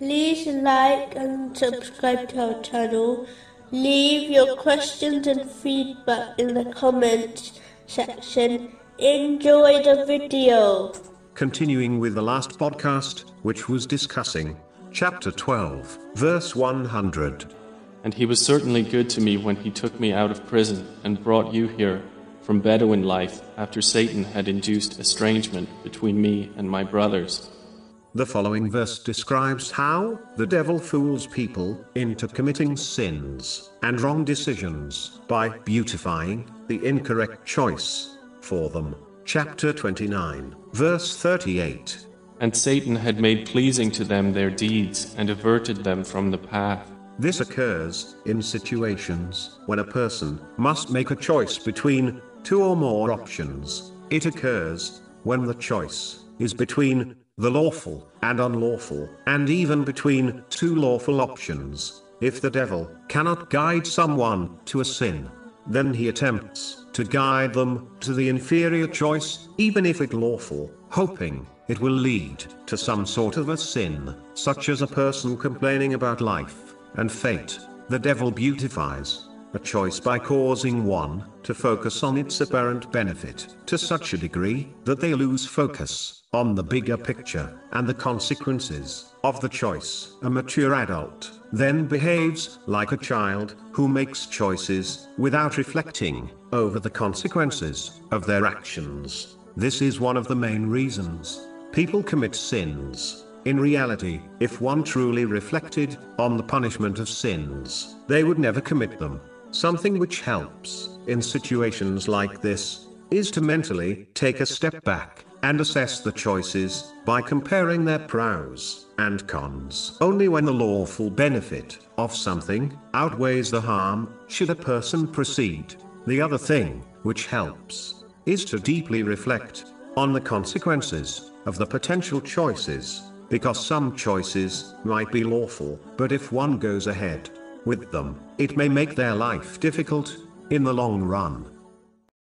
like and subscribe to our channel. Leave your questions and feedback in the comments section. Enjoy the video. Continuing with the last podcast, which was discussing chapter 12, verse 100. And he was certainly good to me when he took me out of prison and brought you here from Bedouin life after Satan had induced estrangement between me and my brothers. The following verse describes how the devil fools people into committing sins and wrong decisions by beautifying the incorrect choice for them. Chapter 29, verse 38. And Satan had made pleasing to them their deeds and averted them from the path. This occurs in situations when a person must make a choice between two or more options. It occurs when the choice is between the lawful and unlawful, and even between two lawful options. If the devil cannot guide someone to a sin, then he attempts to guide them to the inferior choice, even if it lawful, hoping it will lead to some sort of a sin, such as a person complaining about life and fate. The devil beautifies a choice by causing one to focus on its apparent benefit to such a degree that they lose focus on the bigger picture and the consequences of the choice. A mature adult then behaves like a child who makes choices without reflecting over the consequences of their actions. This is one of the main reasons people commit sins. In reality, if one truly reflected on the punishment of sins, they would never commit them. Something which helps in situations like this is to mentally take a step back and assess the choices by comparing their pros and cons. Only when the lawful benefit of something outweighs the harm should a person proceed. The other thing which helps is to deeply reflect on the consequences of the potential choices because some choices might be lawful, but if one goes ahead with them, it may make their life difficult in the long run.